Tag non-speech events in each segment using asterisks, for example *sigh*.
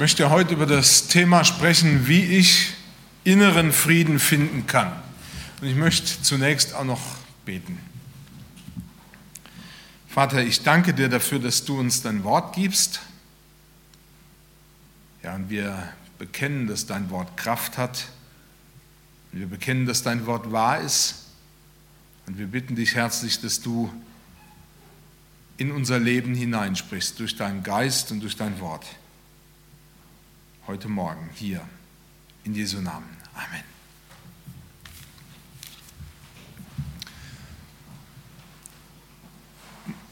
möchte heute über das Thema sprechen, wie ich inneren Frieden finden kann. Und ich möchte zunächst auch noch beten. Vater, ich danke dir dafür, dass du uns dein Wort gibst. Ja, und wir bekennen, dass dein Wort Kraft hat. Wir bekennen, dass dein Wort wahr ist. Und wir bitten dich herzlich, dass du in unser Leben hineinsprichst durch deinen Geist und durch dein Wort heute Morgen hier. In Jesu Namen. Amen.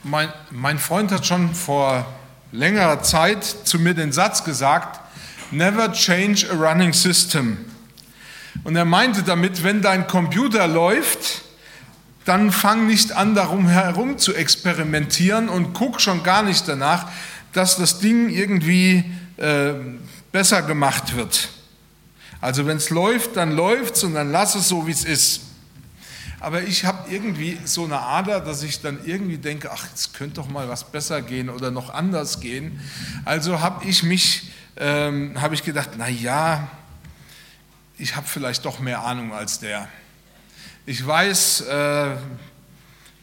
Mein, mein Freund hat schon vor längerer Zeit zu mir den Satz gesagt, Never change a running system. Und er meinte damit, wenn dein Computer läuft, dann fang nicht an, darum herum zu experimentieren und guck schon gar nicht danach, dass das Ding irgendwie äh, besser gemacht wird. Also wenn es läuft, dann läuft es und dann lass es so, wie es ist. Aber ich habe irgendwie so eine Ader, dass ich dann irgendwie denke, ach, es könnte doch mal was besser gehen oder noch anders gehen. Also habe ich mich, ähm, habe ich gedacht, na ja, ich habe vielleicht doch mehr Ahnung als der. Ich weiß, äh,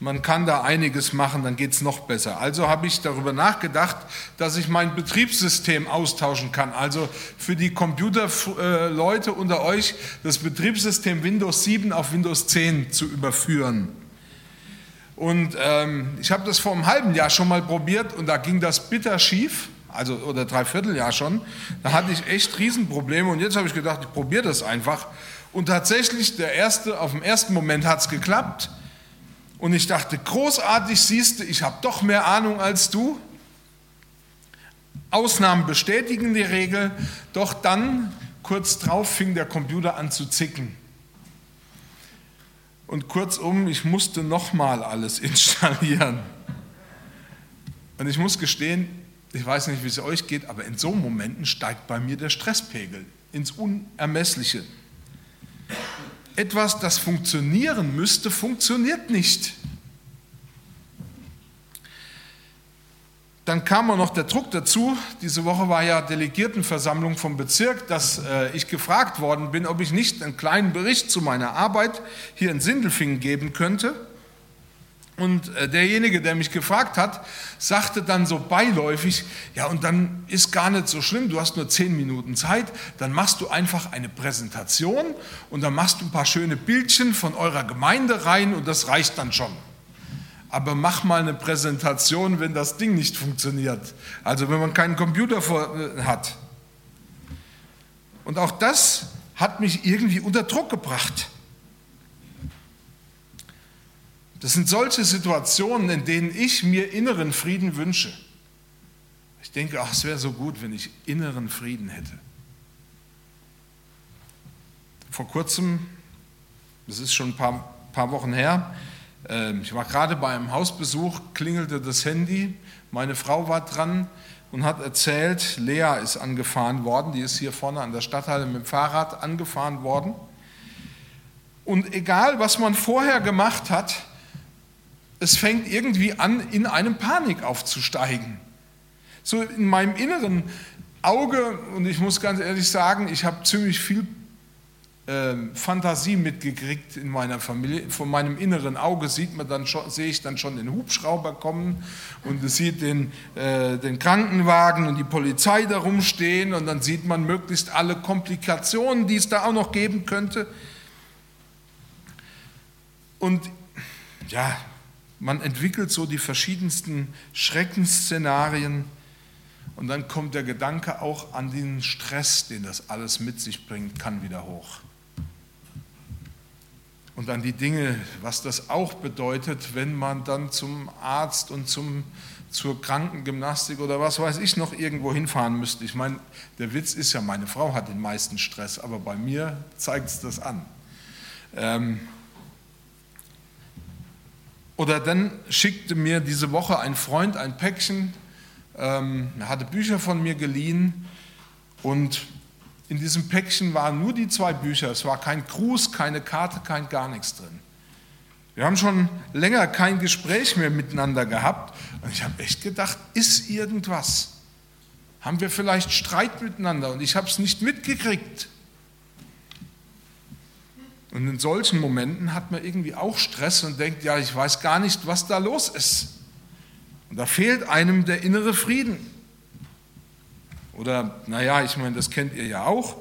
man kann da einiges machen, dann geht es noch besser. Also habe ich darüber nachgedacht, dass ich mein Betriebssystem austauschen kann. Also für die Computerleute unter euch das Betriebssystem Windows 7 auf Windows 10 zu überführen. Und ähm, ich habe das vor einem halben Jahr schon mal probiert und da ging das bitter schief, also oder dreiviertel Jahr schon. Da hatte ich echt Riesenprobleme und jetzt habe ich gedacht, ich probiere das einfach. Und tatsächlich, der erste, auf dem ersten Moment hat es geklappt. Und ich dachte, großartig, siehst du, ich habe doch mehr Ahnung als du. Ausnahmen bestätigen die Regel, doch dann, kurz drauf, fing der Computer an zu zicken. Und kurzum, ich musste nochmal alles *laughs* installieren. Und ich muss gestehen, ich weiß nicht, wie es euch geht, aber in so Momenten steigt bei mir der Stresspegel ins Unermessliche etwas, das funktionieren müsste, funktioniert nicht. Dann kam auch noch der Druck dazu. Diese Woche war ja Delegiertenversammlung vom Bezirk, dass äh, ich gefragt worden bin, ob ich nicht einen kleinen Bericht zu meiner Arbeit hier in Sindelfingen geben könnte. Und äh, derjenige, der mich gefragt hat, sagte dann so beiläufig, ja, und dann ist gar nicht so schlimm, du hast nur zehn Minuten Zeit, dann machst du einfach eine Präsentation und dann machst du ein paar schöne Bildchen von eurer Gemeinde rein und das reicht dann schon. Aber mach mal eine Präsentation, wenn das Ding nicht funktioniert. Also wenn man keinen Computer äh, hat. Und auch das hat mich irgendwie unter Druck gebracht. Das sind solche Situationen, in denen ich mir inneren Frieden wünsche. Ich denke, ach, es wäre so gut, wenn ich inneren Frieden hätte. Vor kurzem, das ist schon ein paar, paar Wochen her, ähm, ich war gerade bei einem Hausbesuch, klingelte das Handy, meine Frau war dran und hat erzählt, Lea ist angefahren worden, die ist hier vorne an der Stadthalle mit dem Fahrrad angefahren worden. Und egal, was man vorher gemacht hat, es fängt irgendwie an, in einem Panik aufzusteigen. So in meinem inneren Auge, und ich muss ganz ehrlich sagen, ich habe ziemlich viel äh, Fantasie mitgekriegt in meiner Familie. Von meinem inneren Auge sieht man dann schon, sehe ich dann schon den Hubschrauber kommen und sieht den, äh, den Krankenwagen und die Polizei da rumstehen und dann sieht man möglichst alle Komplikationen, die es da auch noch geben könnte. Und ja, man entwickelt so die verschiedensten Schreckensszenarien und dann kommt der Gedanke auch an den Stress, den das alles mit sich bringt, kann wieder hoch. Und an die Dinge, was das auch bedeutet, wenn man dann zum Arzt und zum, zur Krankengymnastik oder was weiß ich noch irgendwo hinfahren müsste. Ich meine, der Witz ist ja, meine Frau hat den meisten Stress, aber bei mir zeigt es das an. Ähm, oder dann schickte mir diese Woche ein Freund ein Päckchen, ähm, er hatte Bücher von mir geliehen und in diesem Päckchen waren nur die zwei Bücher. Es war kein Gruß, keine Karte, kein gar nichts drin. Wir haben schon länger kein Gespräch mehr miteinander gehabt und ich habe echt gedacht, ist irgendwas? Haben wir vielleicht Streit miteinander und ich habe es nicht mitgekriegt? Und in solchen Momenten hat man irgendwie auch Stress und denkt, ja, ich weiß gar nicht, was da los ist. Und da fehlt einem der innere Frieden. Oder, naja, ich meine, das kennt ihr ja auch.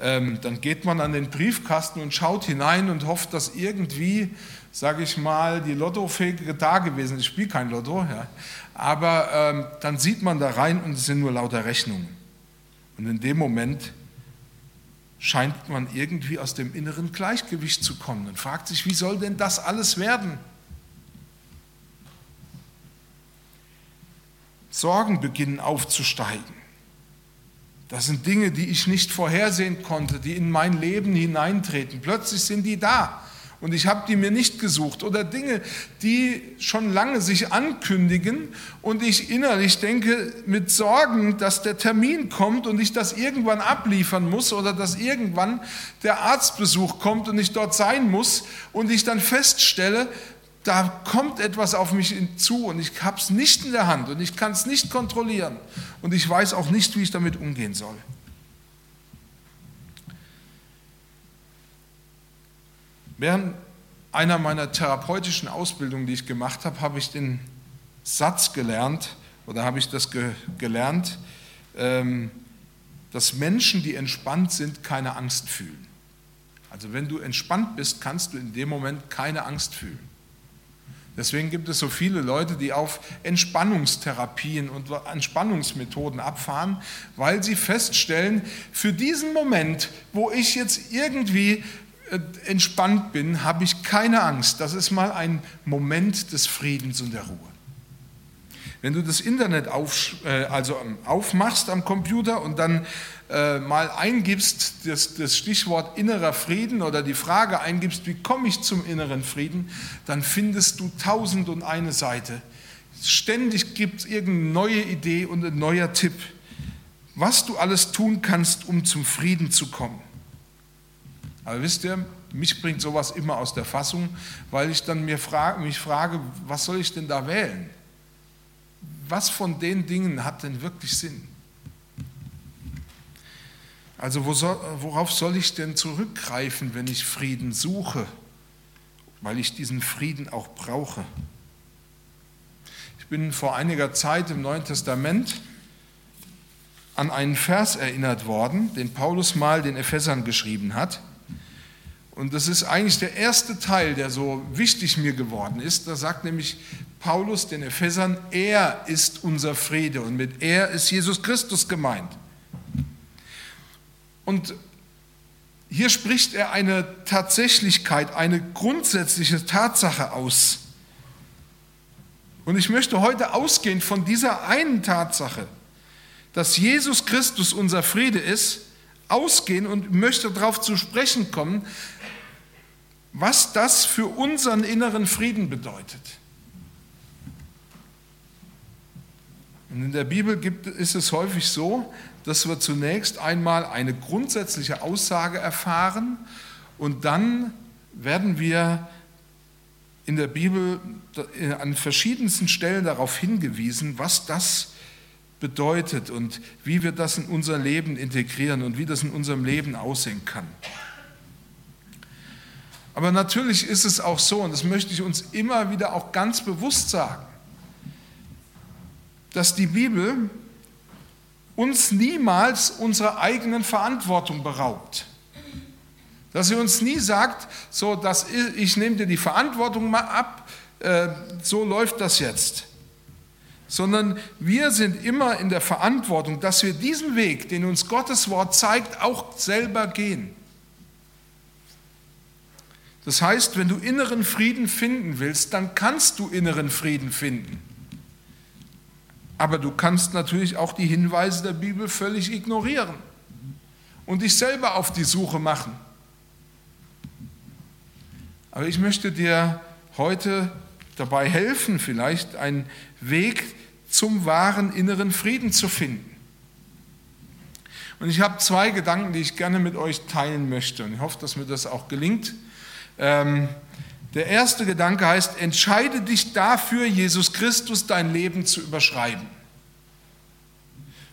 Ähm, dann geht man an den Briefkasten und schaut hinein und hofft, dass irgendwie, sage ich mal, die Lottofähige da gewesen ist. Ich spiele kein Lotto, ja. aber ähm, dann sieht man da rein und es sind nur lauter Rechnungen. Und in dem Moment scheint man irgendwie aus dem inneren Gleichgewicht zu kommen und fragt sich, wie soll denn das alles werden? Sorgen beginnen aufzusteigen. Das sind Dinge, die ich nicht vorhersehen konnte, die in mein Leben hineintreten. Plötzlich sind die da und ich habe die mir nicht gesucht. Oder Dinge, die schon lange sich ankündigen und ich innerlich denke mit Sorgen, dass der Termin kommt und ich das irgendwann abliefern muss oder dass irgendwann der Arztbesuch kommt und ich dort sein muss und ich dann feststelle, da kommt etwas auf mich zu und ich habe es nicht in der Hand und ich kann es nicht kontrollieren und ich weiß auch nicht, wie ich damit umgehen soll. Während einer meiner therapeutischen Ausbildungen, die ich gemacht habe, habe ich den Satz gelernt oder habe ich das ge gelernt, ähm, dass Menschen, die entspannt sind, keine Angst fühlen. Also wenn du entspannt bist, kannst du in dem Moment keine Angst fühlen. Deswegen gibt es so viele Leute, die auf Entspannungstherapien und Entspannungsmethoden abfahren, weil sie feststellen, für diesen Moment, wo ich jetzt irgendwie entspannt bin, habe ich keine Angst. Das ist mal ein Moment des Friedens und der Ruhe. Wenn du das Internet auf, äh, also aufmachst am Computer und dann äh, mal eingibst, das, das Stichwort innerer Frieden oder die Frage eingibst, wie komme ich zum inneren Frieden, dann findest du tausend und eine Seite. Ständig gibt es irgendeine neue Idee und ein neuer Tipp, was du alles tun kannst, um zum Frieden zu kommen. Aber wisst ihr, mich bringt sowas immer aus der Fassung, weil ich dann mir frage, mich frage, was soll ich denn da wählen? Was von den Dingen hat denn wirklich Sinn? Also worauf soll ich denn zurückgreifen, wenn ich Frieden suche? Weil ich diesen Frieden auch brauche. Ich bin vor einiger Zeit im Neuen Testament an einen Vers erinnert worden, den Paulus mal den Ephesern geschrieben hat. Und das ist eigentlich der erste Teil, der so wichtig mir geworden ist. Da sagt nämlich Paulus den Ephesern, er ist unser Friede und mit er ist Jesus Christus gemeint. Und hier spricht er eine Tatsächlichkeit, eine grundsätzliche Tatsache aus. Und ich möchte heute ausgehen von dieser einen Tatsache, dass Jesus Christus unser Friede ist, ausgehen und möchte darauf zu sprechen kommen, was das für unseren inneren Frieden bedeutet. Und in der Bibel gibt, ist es häufig so, dass wir zunächst einmal eine grundsätzliche Aussage erfahren und dann werden wir in der Bibel an verschiedensten Stellen darauf hingewiesen, was das bedeutet und wie wir das in unser Leben integrieren und wie das in unserem Leben aussehen kann. Aber natürlich ist es auch so, und das möchte ich uns immer wieder auch ganz bewusst sagen, dass die Bibel uns niemals unserer eigenen Verantwortung beraubt. Dass sie uns nie sagt, so, dass ich, ich nehme dir die Verantwortung mal ab, äh, so läuft das jetzt. Sondern wir sind immer in der Verantwortung, dass wir diesen Weg, den uns Gottes Wort zeigt, auch selber gehen. Das heißt, wenn du inneren Frieden finden willst, dann kannst du inneren Frieden finden. Aber du kannst natürlich auch die Hinweise der Bibel völlig ignorieren und dich selber auf die Suche machen. Aber ich möchte dir heute dabei helfen, vielleicht einen Weg zum wahren inneren Frieden zu finden. Und ich habe zwei Gedanken, die ich gerne mit euch teilen möchte. Und ich hoffe, dass mir das auch gelingt. Ähm, der erste Gedanke heißt, entscheide dich dafür, Jesus Christus dein Leben zu überschreiben.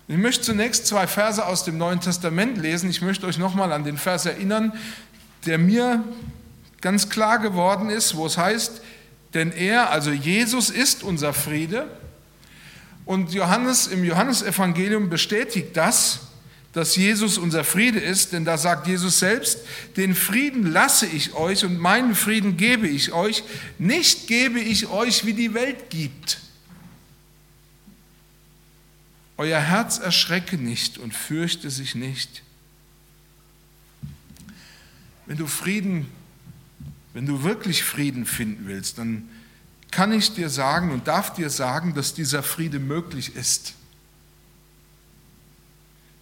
Ich möchte zunächst zwei Verse aus dem Neuen Testament lesen. Ich möchte euch nochmal an den Vers erinnern, der mir ganz klar geworden ist, wo es heißt, denn er, also Jesus, ist unser Friede. Und Johannes im Johannesevangelium bestätigt das, dass Jesus unser Friede ist, denn da sagt Jesus selbst, den Frieden lasse ich euch und meinen Frieden gebe ich euch, nicht gebe ich euch, wie die Welt gibt. Euer Herz erschrecke nicht und fürchte sich nicht. Wenn du Frieden, wenn du wirklich Frieden finden willst, dann kann ich dir sagen und darf dir sagen, dass dieser Friede möglich ist.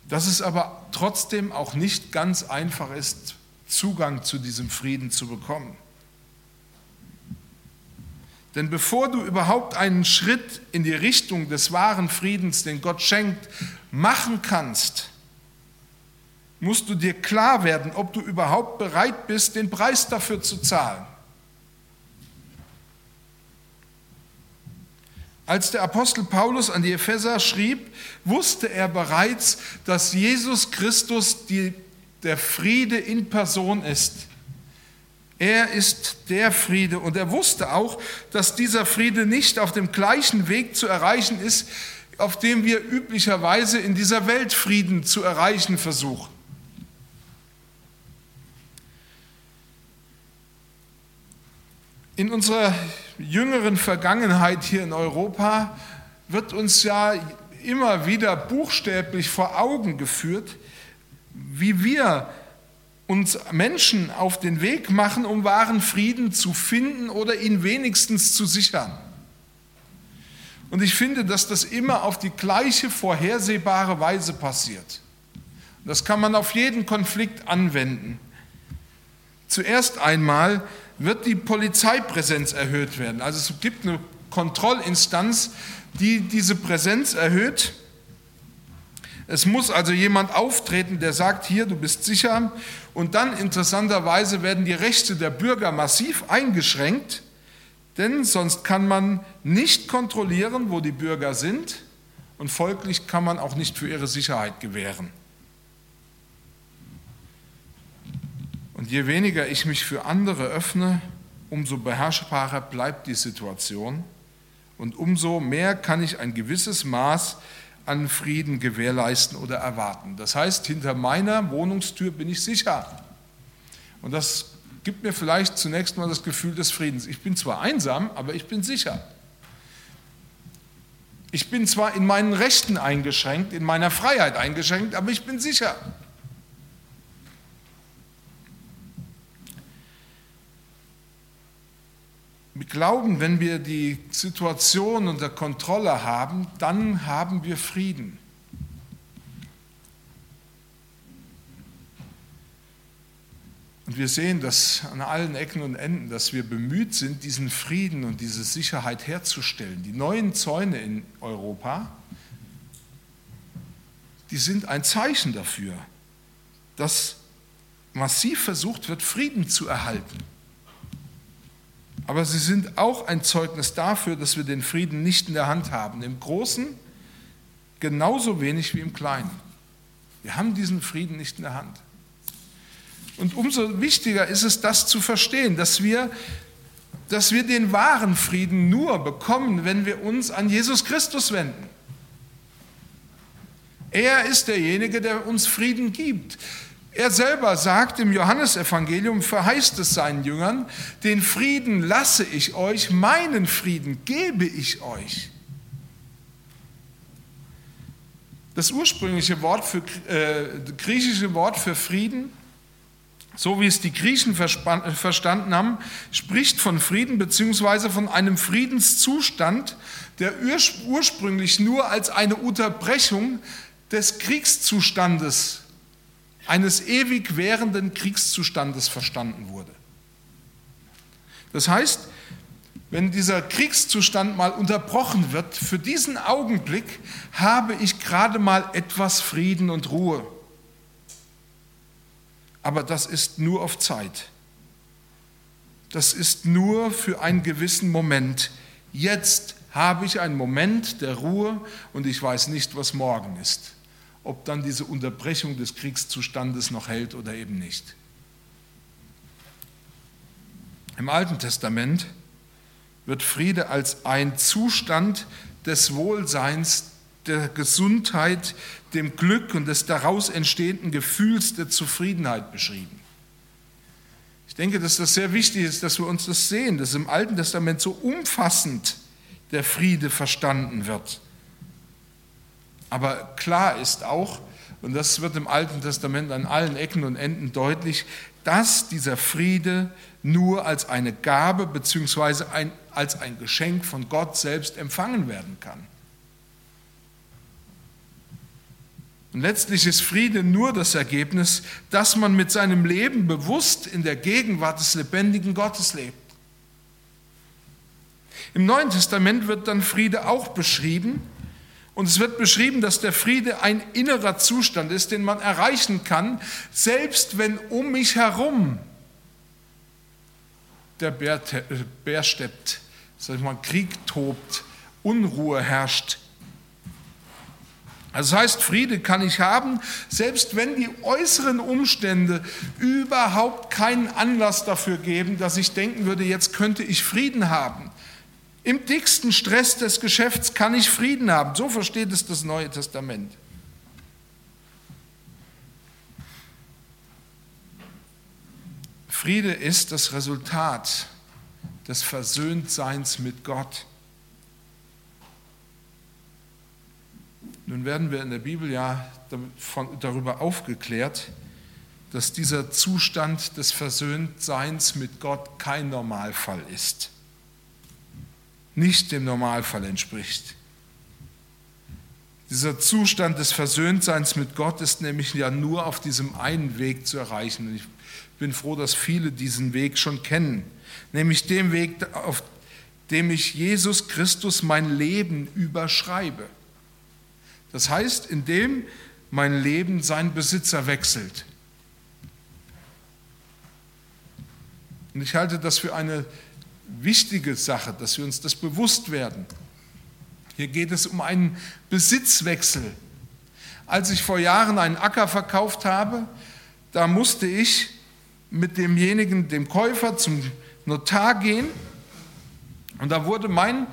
Dass es aber trotzdem auch nicht ganz einfach ist, Zugang zu diesem Frieden zu bekommen. Denn bevor du überhaupt einen Schritt in die Richtung des wahren Friedens, den Gott schenkt, machen kannst, musst du dir klar werden, ob du überhaupt bereit bist, den Preis dafür zu zahlen. Als der Apostel Paulus an die Epheser schrieb, wusste er bereits, dass Jesus Christus die, der Friede in Person ist. Er ist der Friede und er wusste auch, dass dieser Friede nicht auf dem gleichen Weg zu erreichen ist, auf dem wir üblicherweise in dieser Welt Frieden zu erreichen versuchen. In unserer jüngeren Vergangenheit hier in Europa wird uns ja immer wieder buchstäblich vor Augen geführt, wie wir uns Menschen auf den Weg machen, um wahren Frieden zu finden oder ihn wenigstens zu sichern. Und ich finde, dass das immer auf die gleiche vorhersehbare Weise passiert. Das kann man auf jeden Konflikt anwenden. Zuerst einmal wird die Polizeipräsenz erhöht werden. Also es gibt eine Kontrollinstanz, die diese Präsenz erhöht. Es muss also jemand auftreten, der sagt, hier, du bist sicher. Und dann interessanterweise werden die Rechte der Bürger massiv eingeschränkt, denn sonst kann man nicht kontrollieren, wo die Bürger sind und folglich kann man auch nicht für ihre Sicherheit gewähren. Und je weniger ich mich für andere öffne, umso beherrschbarer bleibt die Situation und umso mehr kann ich ein gewisses Maß an Frieden gewährleisten oder erwarten. Das heißt, hinter meiner Wohnungstür bin ich sicher. Und das gibt mir vielleicht zunächst mal das Gefühl des Friedens. Ich bin zwar einsam, aber ich bin sicher. Ich bin zwar in meinen Rechten eingeschränkt, in meiner Freiheit eingeschränkt, aber ich bin sicher. Wir glauben, wenn wir die Situation unter Kontrolle haben, dann haben wir Frieden. Und wir sehen das an allen Ecken und Enden, dass wir bemüht sind, diesen Frieden und diese Sicherheit herzustellen. Die neuen Zäune in Europa, die sind ein Zeichen dafür, dass massiv versucht wird, Frieden zu erhalten. Aber sie sind auch ein Zeugnis dafür, dass wir den Frieden nicht in der Hand haben. Im Großen genauso wenig wie im Kleinen. Wir haben diesen Frieden nicht in der Hand. Und umso wichtiger ist es, das zu verstehen, dass wir, dass wir den wahren Frieden nur bekommen, wenn wir uns an Jesus Christus wenden. Er ist derjenige, der uns Frieden gibt. Er selber sagt im Johannesevangelium, verheißt es seinen Jüngern, den Frieden lasse ich euch, meinen Frieden gebe ich euch. Das ursprüngliche Wort für, äh, griechische Wort für Frieden, so wie es die Griechen verstanden haben, spricht von Frieden bzw. von einem Friedenszustand, der ursprünglich nur als eine Unterbrechung des Kriegszustandes eines ewig währenden Kriegszustandes verstanden wurde. Das heißt, wenn dieser Kriegszustand mal unterbrochen wird, für diesen Augenblick habe ich gerade mal etwas Frieden und Ruhe. Aber das ist nur auf Zeit. Das ist nur für einen gewissen Moment. Jetzt habe ich einen Moment der Ruhe und ich weiß nicht, was morgen ist. Ob dann diese Unterbrechung des Kriegszustandes noch hält oder eben nicht. Im Alten Testament wird Friede als ein Zustand des Wohlseins, der Gesundheit, dem Glück und des daraus entstehenden Gefühls der Zufriedenheit beschrieben. Ich denke, dass das sehr wichtig ist, dass wir uns das sehen, dass im Alten Testament so umfassend der Friede verstanden wird. Aber klar ist auch, und das wird im Alten Testament an allen Ecken und Enden deutlich, dass dieser Friede nur als eine Gabe bzw. Ein, als ein Geschenk von Gott selbst empfangen werden kann. Und letztlich ist Friede nur das Ergebnis, dass man mit seinem Leben bewusst in der Gegenwart des lebendigen Gottes lebt. Im Neuen Testament wird dann Friede auch beschrieben. Und es wird beschrieben, dass der Friede ein innerer Zustand ist, den man erreichen kann, selbst wenn um mich herum der Bär, äh, Bär steppt, sag ich mal, Krieg tobt, Unruhe herrscht. Also das heißt, Friede kann ich haben, selbst wenn die äußeren Umstände überhaupt keinen Anlass dafür geben, dass ich denken würde, jetzt könnte ich Frieden haben. Im dicksten Stress des Geschäfts kann ich Frieden haben. So versteht es das Neue Testament. Friede ist das Resultat des Versöhntseins mit Gott. Nun werden wir in der Bibel ja darüber aufgeklärt, dass dieser Zustand des Versöhntseins mit Gott kein Normalfall ist nicht dem Normalfall entspricht. Dieser Zustand des Versöhntseins mit Gott ist nämlich ja nur auf diesem einen Weg zu erreichen. Und ich bin froh, dass viele diesen Weg schon kennen, nämlich dem Weg, auf dem ich Jesus Christus mein Leben überschreibe. Das heißt, indem mein Leben seinen Besitzer wechselt. Und ich halte das für eine wichtige Sache, dass wir uns das bewusst werden. Hier geht es um einen Besitzwechsel. Als ich vor Jahren einen Acker verkauft habe, da musste ich mit demjenigen, dem Käufer, zum Notar gehen und da wurde mein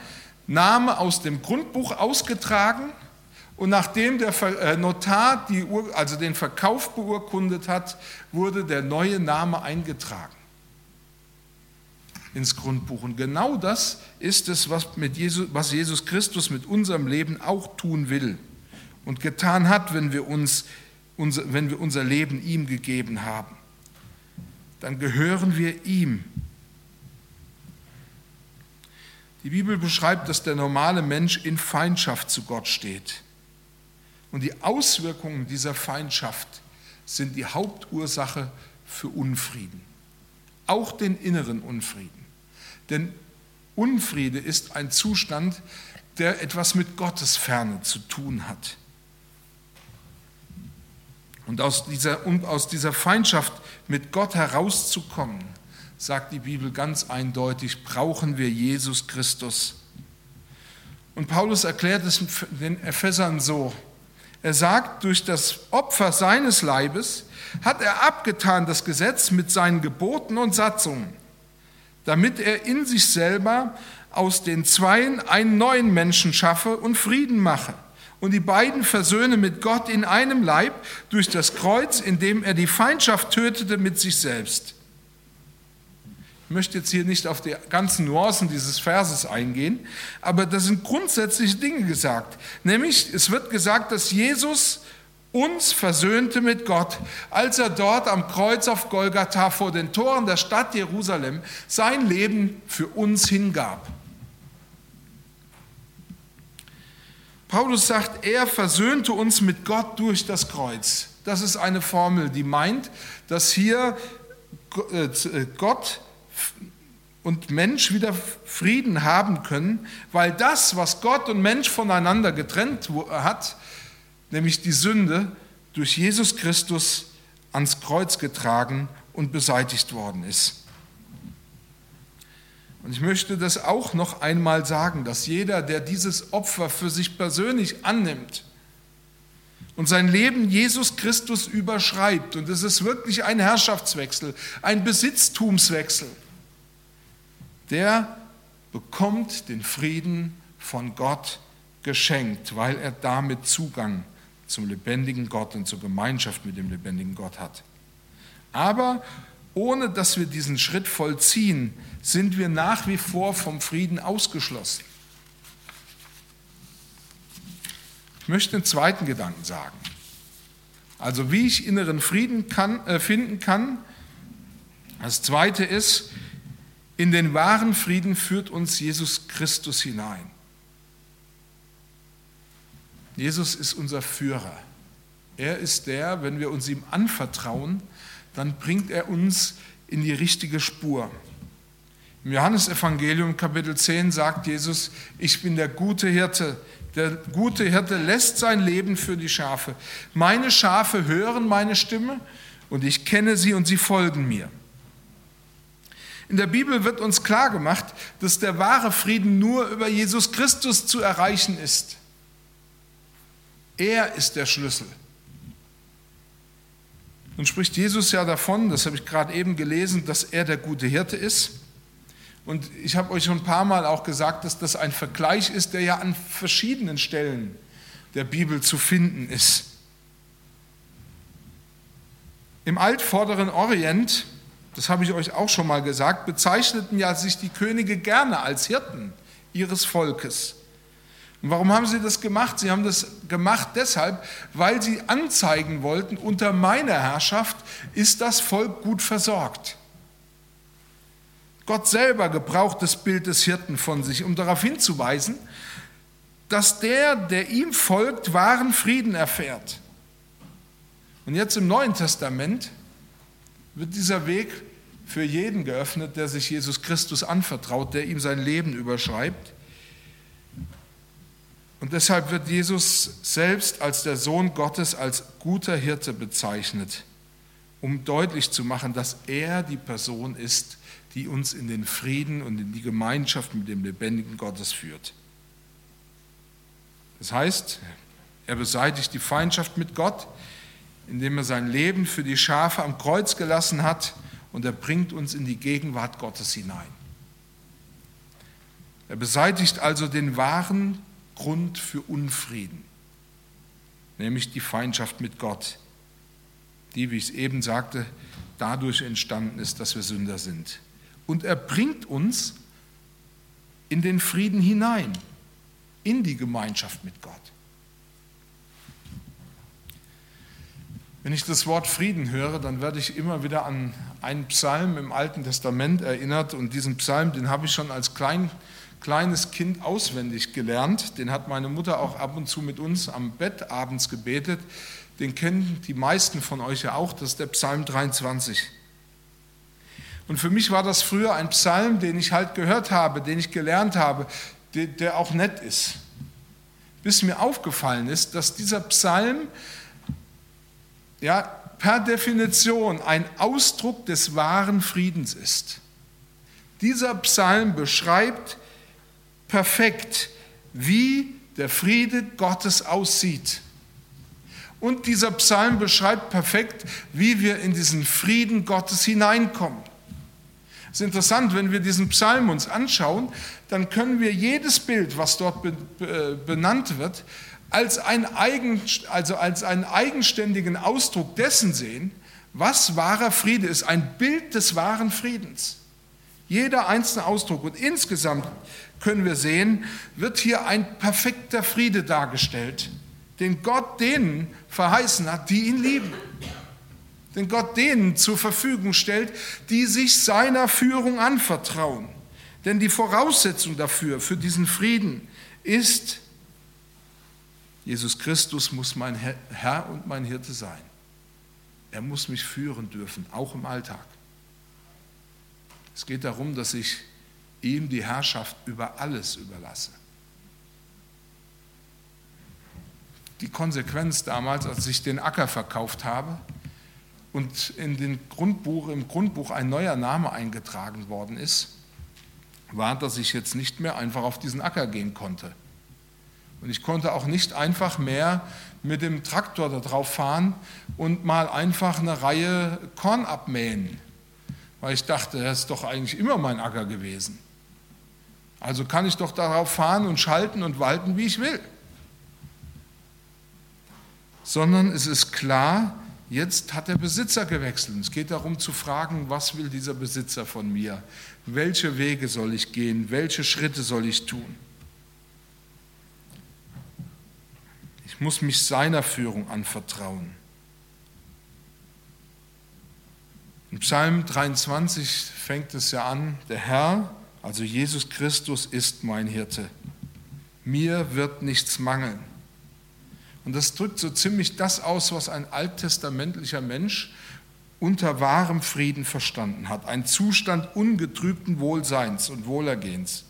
Name aus dem Grundbuch ausgetragen und nachdem der äh, Notar die, also den Verkauf beurkundet hat, wurde der neue Name eingetragen ins Grundbuch. Und genau das ist es, was, mit Jesus, was Jesus Christus mit unserem Leben auch tun will und getan hat, wenn wir, uns, unser, wenn wir unser Leben ihm gegeben haben. Dann gehören wir ihm. Die Bibel beschreibt, dass der normale Mensch in Feindschaft zu Gott steht. Und die Auswirkungen dieser Feindschaft sind die Hauptursache für Unfrieden, auch den inneren Unfrieden. Denn Unfriede ist ein Zustand, der etwas mit Gottes Ferne zu tun hat. Und aus dieser, um aus dieser Feindschaft mit Gott herauszukommen, sagt die Bibel ganz eindeutig, brauchen wir Jesus Christus. Und Paulus erklärt es den Ephesern so. Er sagt, durch das Opfer seines Leibes hat er abgetan das Gesetz mit seinen Geboten und Satzungen damit er in sich selber aus den Zweien einen neuen Menschen schaffe und Frieden mache und die beiden versöhne mit Gott in einem Leib durch das Kreuz, indem er die Feindschaft tötete mit sich selbst. Ich möchte jetzt hier nicht auf die ganzen Nuancen dieses Verses eingehen, aber da sind grundsätzliche Dinge gesagt. Nämlich, es wird gesagt, dass Jesus uns versöhnte mit Gott, als er dort am Kreuz auf Golgatha vor den Toren der Stadt Jerusalem sein Leben für uns hingab. Paulus sagt, er versöhnte uns mit Gott durch das Kreuz. Das ist eine Formel, die meint, dass hier äh, Gott und Mensch wieder Frieden haben können, weil das, was Gott und Mensch voneinander getrennt hat, nämlich die Sünde, durch Jesus Christus ans Kreuz getragen und beseitigt worden ist. Und ich möchte das auch noch einmal sagen, dass jeder, der dieses Opfer für sich persönlich annimmt und sein Leben Jesus Christus überschreibt, und es ist wirklich ein Herrschaftswechsel, ein Besitztumswechsel, der bekommt den Frieden von Gott geschenkt, weil er damit Zugang zum lebendigen Gott und zur Gemeinschaft mit dem lebendigen Gott hat. Aber ohne dass wir diesen Schritt vollziehen, sind wir nach wie vor vom Frieden ausgeschlossen. Ich möchte einen zweiten Gedanken sagen. Also wie ich inneren Frieden kann, äh, finden kann. Das zweite ist, in den wahren Frieden führt uns Jesus Christus hinein. Jesus ist unser Führer. Er ist der, wenn wir uns ihm anvertrauen, dann bringt er uns in die richtige Spur. Im Johannesevangelium Kapitel 10 sagt Jesus, ich bin der gute Hirte. Der gute Hirte lässt sein Leben für die Schafe. Meine Schafe hören meine Stimme und ich kenne sie und sie folgen mir. In der Bibel wird uns klar gemacht, dass der wahre Frieden nur über Jesus Christus zu erreichen ist. Er ist der Schlüssel. Nun spricht Jesus ja davon, das habe ich gerade eben gelesen, dass er der gute Hirte ist. Und ich habe euch schon ein paar Mal auch gesagt, dass das ein Vergleich ist, der ja an verschiedenen Stellen der Bibel zu finden ist. Im altvorderen Orient, das habe ich euch auch schon mal gesagt, bezeichneten ja sich die Könige gerne als Hirten ihres Volkes. Und warum haben sie das gemacht? Sie haben das gemacht deshalb, weil sie anzeigen wollten, unter meiner Herrschaft ist das Volk gut versorgt. Gott selber gebraucht das Bild des Hirten von sich, um darauf hinzuweisen, dass der, der ihm folgt, wahren Frieden erfährt. Und jetzt im Neuen Testament wird dieser Weg für jeden geöffnet, der sich Jesus Christus anvertraut, der ihm sein Leben überschreibt. Und deshalb wird Jesus selbst als der Sohn Gottes, als guter Hirte bezeichnet, um deutlich zu machen, dass er die Person ist, die uns in den Frieden und in die Gemeinschaft mit dem lebendigen Gottes führt. Das heißt, er beseitigt die Feindschaft mit Gott, indem er sein Leben für die Schafe am Kreuz gelassen hat und er bringt uns in die Gegenwart Gottes hinein. Er beseitigt also den wahren Grund für Unfrieden, nämlich die Feindschaft mit Gott, die, wie ich es eben sagte, dadurch entstanden ist, dass wir Sünder sind und er bringt uns in den Frieden hinein, in die Gemeinschaft mit Gott. Wenn ich das Wort Frieden höre, dann werde ich immer wieder an einen Psalm im Alten Testament erinnert und diesen Psalm, den habe ich schon als klein, kleines Kind auswendig gelernt. Den hat meine Mutter auch ab und zu mit uns am Bett abends gebetet. Den kennen die meisten von euch ja auch, das ist der Psalm 23. Und für mich war das früher ein Psalm, den ich halt gehört habe, den ich gelernt habe, der, der auch nett ist. Bis mir aufgefallen ist, dass dieser Psalm ja, per Definition ein Ausdruck des wahren Friedens ist. Dieser Psalm beschreibt perfekt, wie der Friede Gottes aussieht. Und dieser Psalm beschreibt perfekt, wie wir in diesen Frieden Gottes hineinkommen. Es ist interessant, wenn wir diesen Psalm uns anschauen, dann können wir jedes Bild, was dort benannt wird, als, ein eigen, also als einen eigenständigen Ausdruck dessen sehen, was wahrer Friede ist, ein Bild des wahren Friedens. Jeder einzelne Ausdruck und insgesamt können wir sehen, wird hier ein perfekter Friede dargestellt, den Gott denen verheißen hat, die ihn lieben den Gott denen zur Verfügung stellt, die sich seiner Führung anvertrauen. Denn die Voraussetzung dafür, für diesen Frieden, ist, Jesus Christus muss mein Herr und mein Hirte sein. Er muss mich führen dürfen, auch im Alltag. Es geht darum, dass ich ihm die Herrschaft über alles überlasse. Die Konsequenz damals, als ich den Acker verkauft habe, und in den Grundbuch, im Grundbuch ein neuer Name eingetragen worden ist, war, dass ich jetzt nicht mehr einfach auf diesen Acker gehen konnte. Und ich konnte auch nicht einfach mehr mit dem Traktor da drauf fahren und mal einfach eine Reihe Korn abmähen, weil ich dachte, das ist doch eigentlich immer mein Acker gewesen. Also kann ich doch darauf fahren und schalten und walten, wie ich will. Sondern es ist klar, jetzt hat der Besitzer gewechselt. Es geht darum zu fragen, was will dieser Besitzer von mir? Welche Wege soll ich gehen? Welche Schritte soll ich tun? Ich muss mich seiner Führung anvertrauen. In Psalm 23 fängt es ja an, der Herr, also Jesus Christus, ist mein Hirte. Mir wird nichts mangeln. Und das drückt so ziemlich das aus, was ein alttestamentlicher Mensch unter wahrem Frieden verstanden hat. Ein Zustand ungetrübten Wohlseins und Wohlergehens.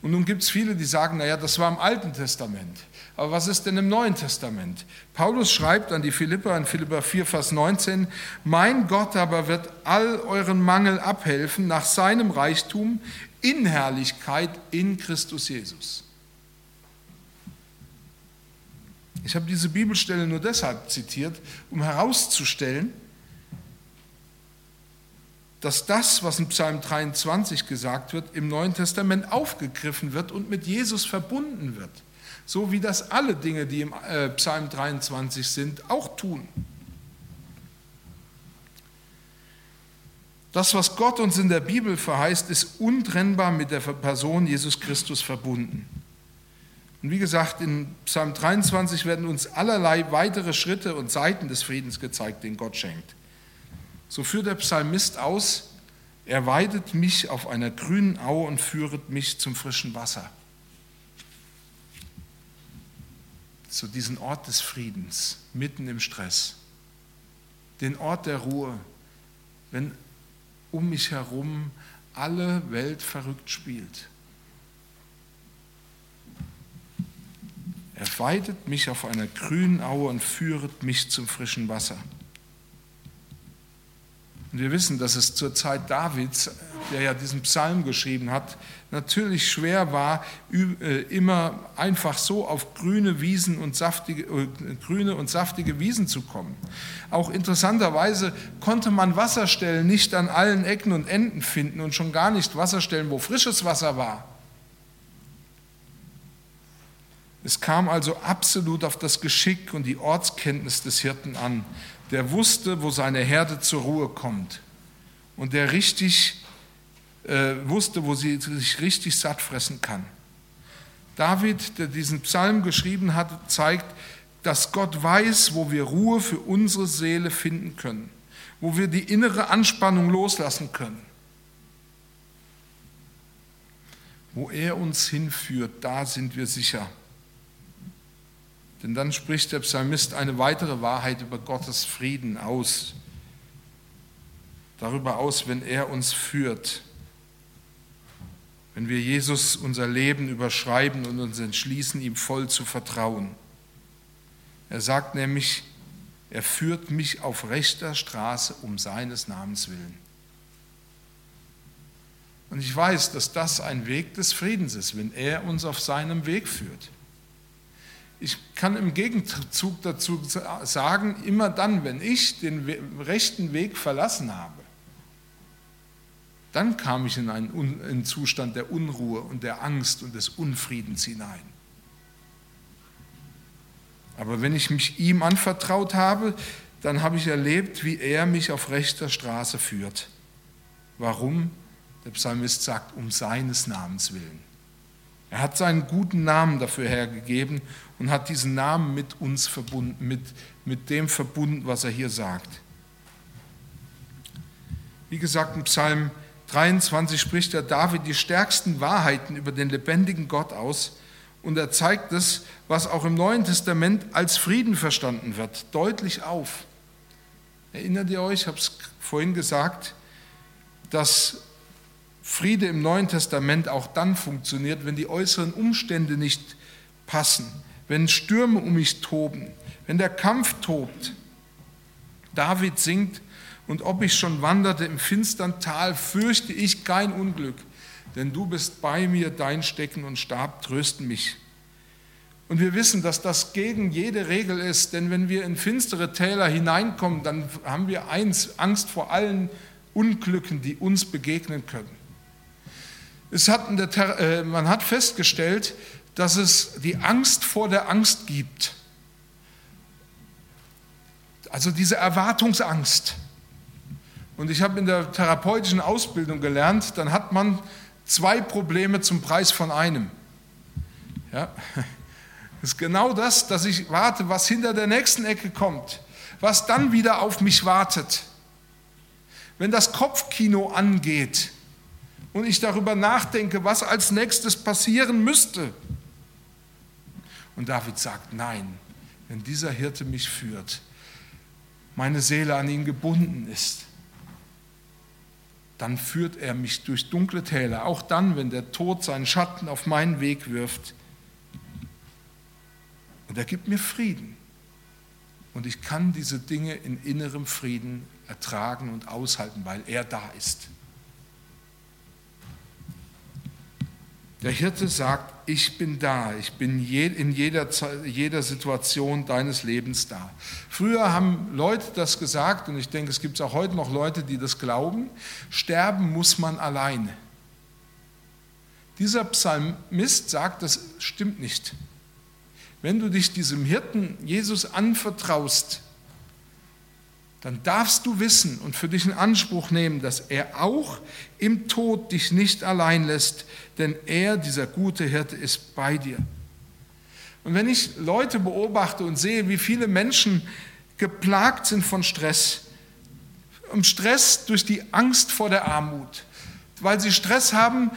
Und nun gibt es viele, die sagen, naja, das war im Alten Testament. Aber was ist denn im Neuen Testament? Paulus schreibt an die Philipper in Philipper 4, Vers 19, Mein Gott aber wird all euren Mangel abhelfen nach seinem Reichtum in Herrlichkeit in Christus Jesus. Ich habe diese Bibelstelle nur deshalb zitiert, um herauszustellen, dass das, was in Psalm 23 gesagt wird, im Neuen Testament aufgegriffen wird und mit Jesus verbunden wird. So wie das alle Dinge, die im äh, Psalm 23 sind, auch tun. Das, was Gott uns in der Bibel verheißt, ist untrennbar mit der Person Jesus Christus verbunden. Und wie gesagt, in Psalm 23 werden uns allerlei weitere Schritte und Seiten des Friedens gezeigt, den Gott schenkt. So führt der Psalmist aus, er weidet mich auf einer grünen Aue und führet mich zum frischen Wasser. Zu diesem Ort des Friedens, mitten im Stress. Den Ort der Ruhe, wenn um mich herum alle Welt verrückt spielt. Er weidet mich auf einer grünen Aue und führet mich zum frischen Wasser. Und wir wissen, dass es zur Zeit Davids, der ja diesen Psalm geschrieben hat, natürlich schwer war, äh, immer einfach so auf grüne Wiesen und saftige, äh, grüne und saftige Wiesen zu kommen. Auch interessanterweise konnte man Wasserstellen nicht an allen Ecken und Enden finden und schon gar nicht Wasserstellen, wo frisches Wasser war. Es kam also absolut auf das Geschick und die Ortskenntnis des Hirten an, der wusste, wo seine Herde zur Ruhe kommt und der richtig äh, wusste, wo sie sich richtig satt fressen kann. David, der diesen Psalm geschrieben hat, zeigt, dass Gott weiß, wo wir Ruhe für unsere Seele finden können, wo wir die innere Anspannung loslassen können. Wo er uns hinführt, da sind wir sicher. Denn dann spricht der Psalmist eine weitere Wahrheit über Gottes Frieden aus. Darüber aus, wenn er uns führt. Wenn wir Jesus unser Leben überschreiben und uns entschließen, ihm voll zu vertrauen. Er sagt nämlich, er führt mich auf rechter Straße um seines Namens willen. Und ich weiß, dass das ein Weg des Friedens ist, wenn er uns auf seinem Weg führt. Ich kann im Gegenzug dazu sagen, immer dann, wenn ich den rechten Weg verlassen habe, dann kam ich in einen, Zustand der Unruhe und der Angst und des Unfriedens hinein. Aber wenn ich mich ihm anvertraut habe, dann habe ich erlebt, wie er mich auf rechter Straße führt. Warum? Der Psalmist sagt, um seines Namens willen. Er hat seinen guten Namen dafür hergegeben und hat diesen Namen mit uns verbunden, mit, mit dem verbunden, was er hier sagt. Wie gesagt, im Psalm 23 spricht der David die stärksten Wahrheiten über den lebendigen Gott aus und er zeigt es, was auch im Neuen Testament als Frieden verstanden wird, deutlich auf. Erinnert ihr euch, ich habe es vorhin gesagt, dass Friede im Neuen Testament auch dann funktioniert, wenn die äußeren Umstände nicht passen, wenn Stürme um mich toben, wenn der Kampf tobt. David singt, und ob ich schon wanderte im finstern Tal, fürchte ich kein Unglück, denn du bist bei mir, dein Stecken und Stab trösten mich. Und wir wissen, dass das gegen jede Regel ist, denn wenn wir in finstere Täler hineinkommen, dann haben wir eins, Angst vor allen Unglücken, die uns begegnen können. Hat äh, man hat festgestellt, dass es die Angst vor der Angst gibt. Also diese Erwartungsangst. Und ich habe in der therapeutischen Ausbildung gelernt, dann hat man zwei Probleme zum Preis von einem. Ja, *laughs* das ist genau das, dass ich warte, was hinter der nächsten Ecke kommt, was dann wieder auf mich wartet. Wenn das Kopfkino angeht und ich darüber nachdenke, was als nächstes passieren müsste. Und David sagt, nein, wenn dieser Hirte mich führt, meine Seele an ihn gebunden ist, dann führt er mich durch dunkle Täler, auch dann, wenn der Tod seinen Schatten auf meinen Weg wirft. Und er gibt mir Frieden. Und ich kann diese Dinge in innerem Frieden ertragen und aushalten, weil er da ist. Der Hirte sagt, ich bin da, ich bin in jeder, jeder Situation deines Lebens da. Früher haben Leute das gesagt und ich denke, es gibt auch heute noch Leute, die das glauben, sterben muss man alleine. Dieser Psalmist sagt, das stimmt nicht. Wenn du dich diesem Hirten Jesus anvertraust, dann darfst du wissen und für dich in Anspruch nehmen, dass er auch im Tod dich nicht allein lässt, denn er, dieser gute Hirte, ist bei dir. Und wenn ich Leute beobachte und sehe, wie viele Menschen geplagt sind von Stress, und Stress durch die Angst vor der Armut, weil sie Stress haben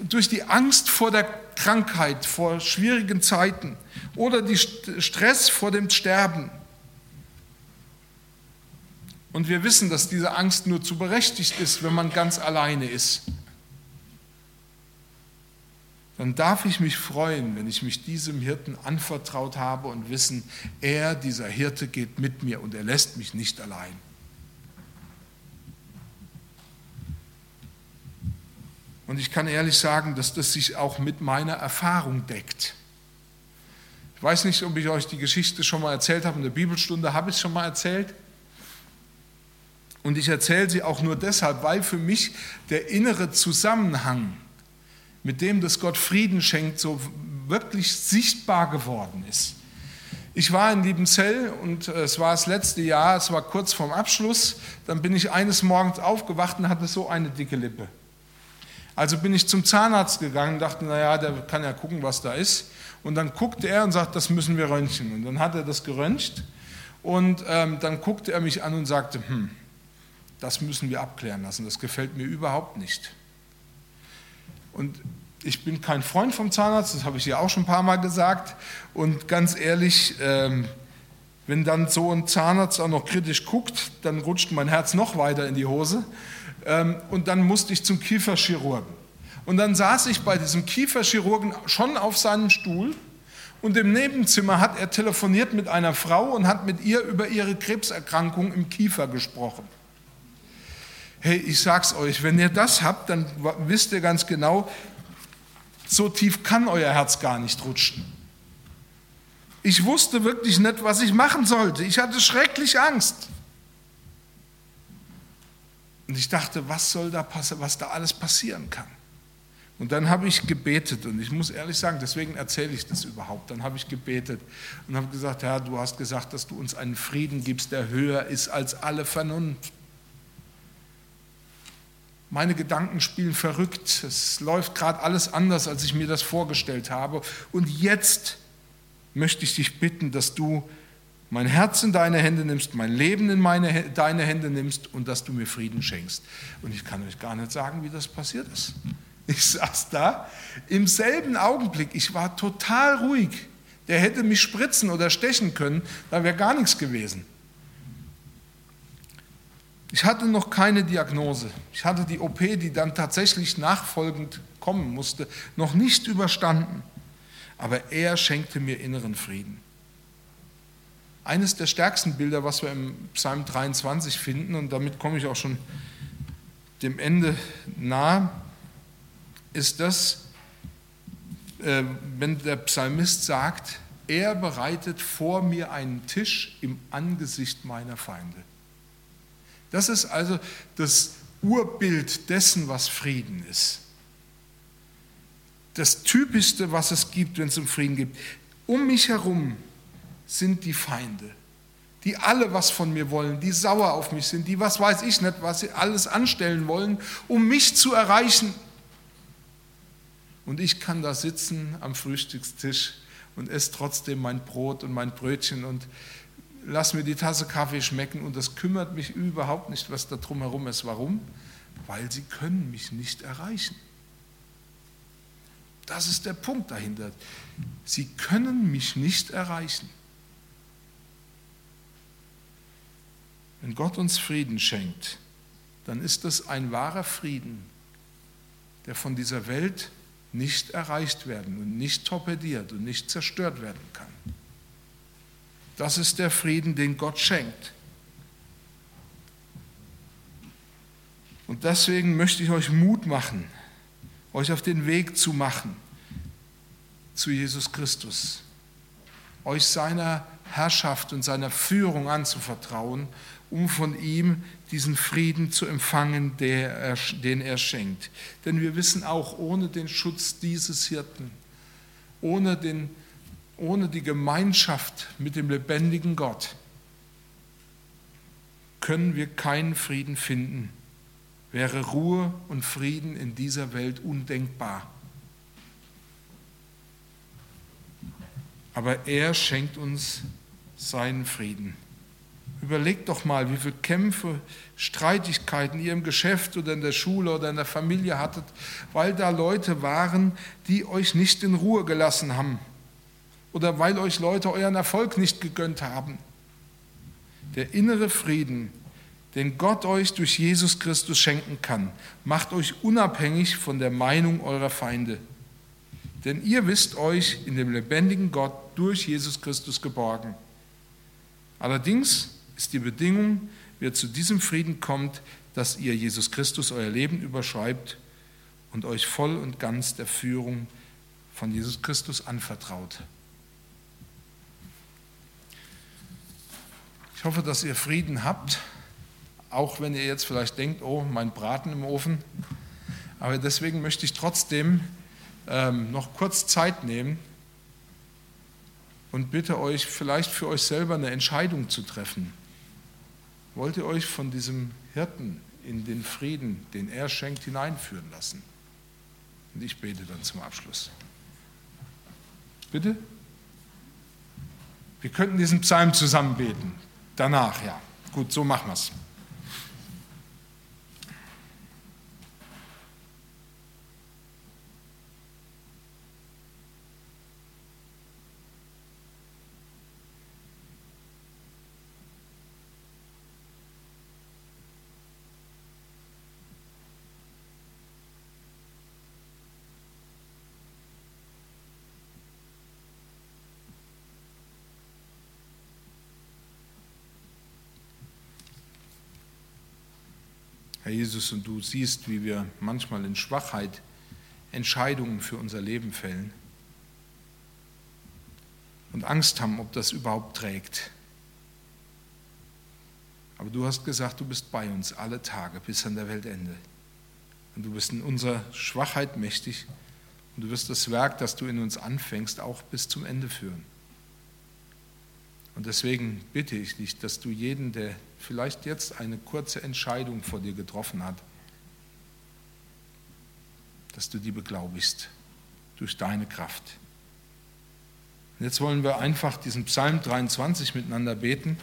durch die Angst vor der Krankheit, vor schwierigen Zeiten oder die Stress vor dem Sterben, und wir wissen, dass diese Angst nur zu berechtigt ist, wenn man ganz alleine ist. Dann darf ich mich freuen, wenn ich mich diesem Hirten anvertraut habe und wissen, er, dieser Hirte, geht mit mir und er lässt mich nicht allein. Und ich kann ehrlich sagen, dass das sich auch mit meiner Erfahrung deckt. Ich weiß nicht, ob ich euch die Geschichte schon mal erzählt habe. In der Bibelstunde habe ich es schon mal erzählt. Und ich erzähle sie auch nur deshalb, weil für mich der innere Zusammenhang, mit dem das Gott Frieden schenkt, so wirklich sichtbar geworden ist. Ich war in Liebenzell und äh, es war das letzte Jahr, es war kurz vorm Abschluss. Dann bin ich eines Morgens aufgewacht und hatte so eine dicke Lippe. Also bin ich zum Zahnarzt gegangen und dachte, naja, der kann ja gucken, was da ist. Und dann guckte er und sagt, das müssen wir röntgen. Und dann hat er das geröntgt und ähm, dann guckte er mich an und sagte, hm, das müssen wir abklären lassen. Das gefällt mir überhaupt nicht. Und ich bin kein Freund vom Zahnarzt, das habe ich ja auch schon ein paar Mal gesagt. Und ganz ehrlich, ähm, wenn dann so ein Zahnarzt auch noch kritisch guckt, dann rutscht mein Herz noch weiter in die Hose. Ähm, und dann musste ich zum Kieferchirurgen. Und dann saß ich bei diesem Kieferchirurgen schon auf seinem Stuhl und im Nebenzimmer hat er telefoniert mit einer Frau und hat mit ihr über ihre Krebserkrankung im Kiefer gesprochen. Hey, ich sag's euch, wenn ihr das habt, dann wisst ihr ganz genau, so tief kann euer Herz gar nicht rutschen. Ich wusste wirklich nicht, was ich machen sollte. Ich hatte schrecklich Angst. Und ich dachte, was soll da passieren, was da alles passieren kann. Und dann habe ich gebetet und ich muss ehrlich sagen, deswegen erzähle ich das überhaupt. Dann habe ich gebetet und habe gesagt, Herr, du hast gesagt, dass du uns einen Frieden gibst, der höher ist als alle Vernunft. Meine Gedanken spielen verrückt. Es läuft gerade alles anders, als ich mir das vorgestellt habe. Und jetzt möchte ich dich bitten, dass du mein Herz in deine Hände nimmst, mein Leben in meine, deine Hände nimmst und dass du mir Frieden schenkst. Und ich kann euch gar nicht sagen, wie das passiert ist. Ich saß da im selben Augenblick, ich war total ruhig. Der hätte mich spritzen oder stechen können, da wäre gar nichts gewesen. Ich hatte noch keine Diagnose. Ich hatte die OP, die dann tatsächlich nachfolgend kommen musste, noch nicht überstanden. Aber er schenkte mir inneren Frieden. Eines der stärksten Bilder, was wir im Psalm 23 finden, und damit komme ich auch schon dem Ende nahe, ist das, äh, wenn der Psalmist sagt, er bereitet vor mir einen Tisch im Angesicht meiner Feinde. Das ist also das Urbild dessen, was Frieden ist. Das Typischste, was es gibt, wenn es um Frieden geht. Um mich herum sind die Feinde, die alle was von mir wollen, die sauer auf mich sind, die was weiß ich nicht, was sie alles anstellen wollen, um mich zu erreichen. Und ich kann da sitzen am Frühstückstisch und esse trotzdem mein Brot und mein Brötchen und lass mir die Tasse Kaffee schmecken und das kümmert mich überhaupt nicht, was da drumherum ist. Warum? Weil sie können mich nicht erreichen. Das ist der Punkt dahinter. Sie können mich nicht erreichen. Wenn Gott uns Frieden schenkt, dann ist das ein wahrer Frieden, der von dieser Welt nicht erreicht werden und nicht torpediert und nicht zerstört werden kann. Das ist der Frieden, den Gott schenkt. Und deswegen möchte ich euch Mut machen, euch auf den Weg zu machen zu Jesus Christus, euch seiner Herrschaft und seiner Führung anzuvertrauen, um von ihm diesen Frieden zu empfangen, er, den er schenkt. Denn wir wissen auch, ohne den Schutz dieses Hirten, ohne den ohne die Gemeinschaft mit dem lebendigen Gott können wir keinen Frieden finden. Wäre Ruhe und Frieden in dieser Welt undenkbar. Aber er schenkt uns seinen Frieden. Überlegt doch mal, wie viele Kämpfe, Streitigkeiten ihr im Geschäft oder in der Schule oder in der Familie hattet, weil da Leute waren, die euch nicht in Ruhe gelassen haben oder weil euch Leute euren Erfolg nicht gegönnt haben. Der innere Frieden, den Gott euch durch Jesus Christus schenken kann, macht euch unabhängig von der Meinung eurer Feinde. Denn ihr wisst euch in dem lebendigen Gott durch Jesus Christus geborgen. Allerdings ist die Bedingung, wer zu diesem Frieden kommt, dass ihr Jesus Christus euer Leben überschreibt und euch voll und ganz der Führung von Jesus Christus anvertraut. Ich hoffe, dass ihr Frieden habt, auch wenn ihr jetzt vielleicht denkt, oh, mein Braten im Ofen. Aber deswegen möchte ich trotzdem ähm, noch kurz Zeit nehmen und bitte euch vielleicht für euch selber eine Entscheidung zu treffen. Wollt ihr euch von diesem Hirten in den Frieden, den er schenkt, hineinführen lassen? Und ich bete dann zum Abschluss. Bitte? Wir könnten diesen Psalm zusammen beten. Danach, ja. Gut, so machen wir es. Herr Jesus, und du siehst, wie wir manchmal in Schwachheit Entscheidungen für unser Leben fällen und Angst haben, ob das überhaupt trägt. Aber du hast gesagt, du bist bei uns alle Tage bis an der Weltende. Und du bist in unserer Schwachheit mächtig und du wirst das Werk, das du in uns anfängst, auch bis zum Ende führen. Und deswegen bitte ich dich, dass du jeden, der vielleicht jetzt eine kurze Entscheidung vor dir getroffen hat, dass du die beglaubigst durch deine Kraft. Und jetzt wollen wir einfach diesen Psalm 23 miteinander beten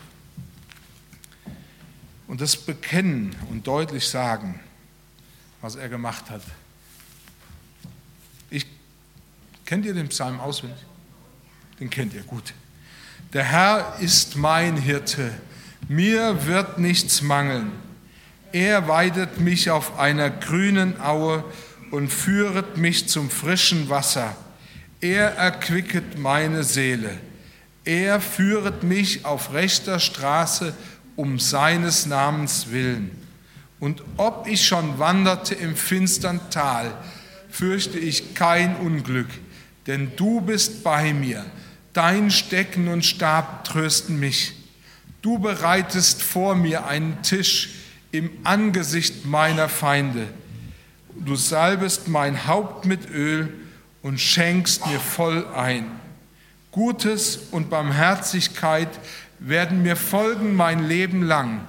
und das bekennen und deutlich sagen, was er gemacht hat. Ich, kennt ihr den Psalm auswendig? Den kennt ihr gut. Der Herr ist mein Hirte, mir wird nichts mangeln. Er weidet mich auf einer grünen Aue und führet mich zum frischen Wasser. Er erquicket meine Seele. Er führet mich auf rechter Straße um seines Namens willen. Und ob ich schon wanderte im finstern Tal, fürchte ich kein Unglück, denn du bist bei mir. Dein Stecken und Stab trösten mich. Du bereitest vor mir einen Tisch im Angesicht meiner Feinde. Du salbest mein Haupt mit Öl und schenkst mir voll ein. Gutes und Barmherzigkeit werden mir folgen mein Leben lang,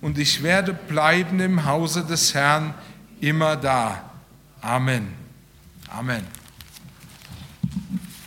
und ich werde bleiben im Hause des Herrn immer da. Amen. Amen.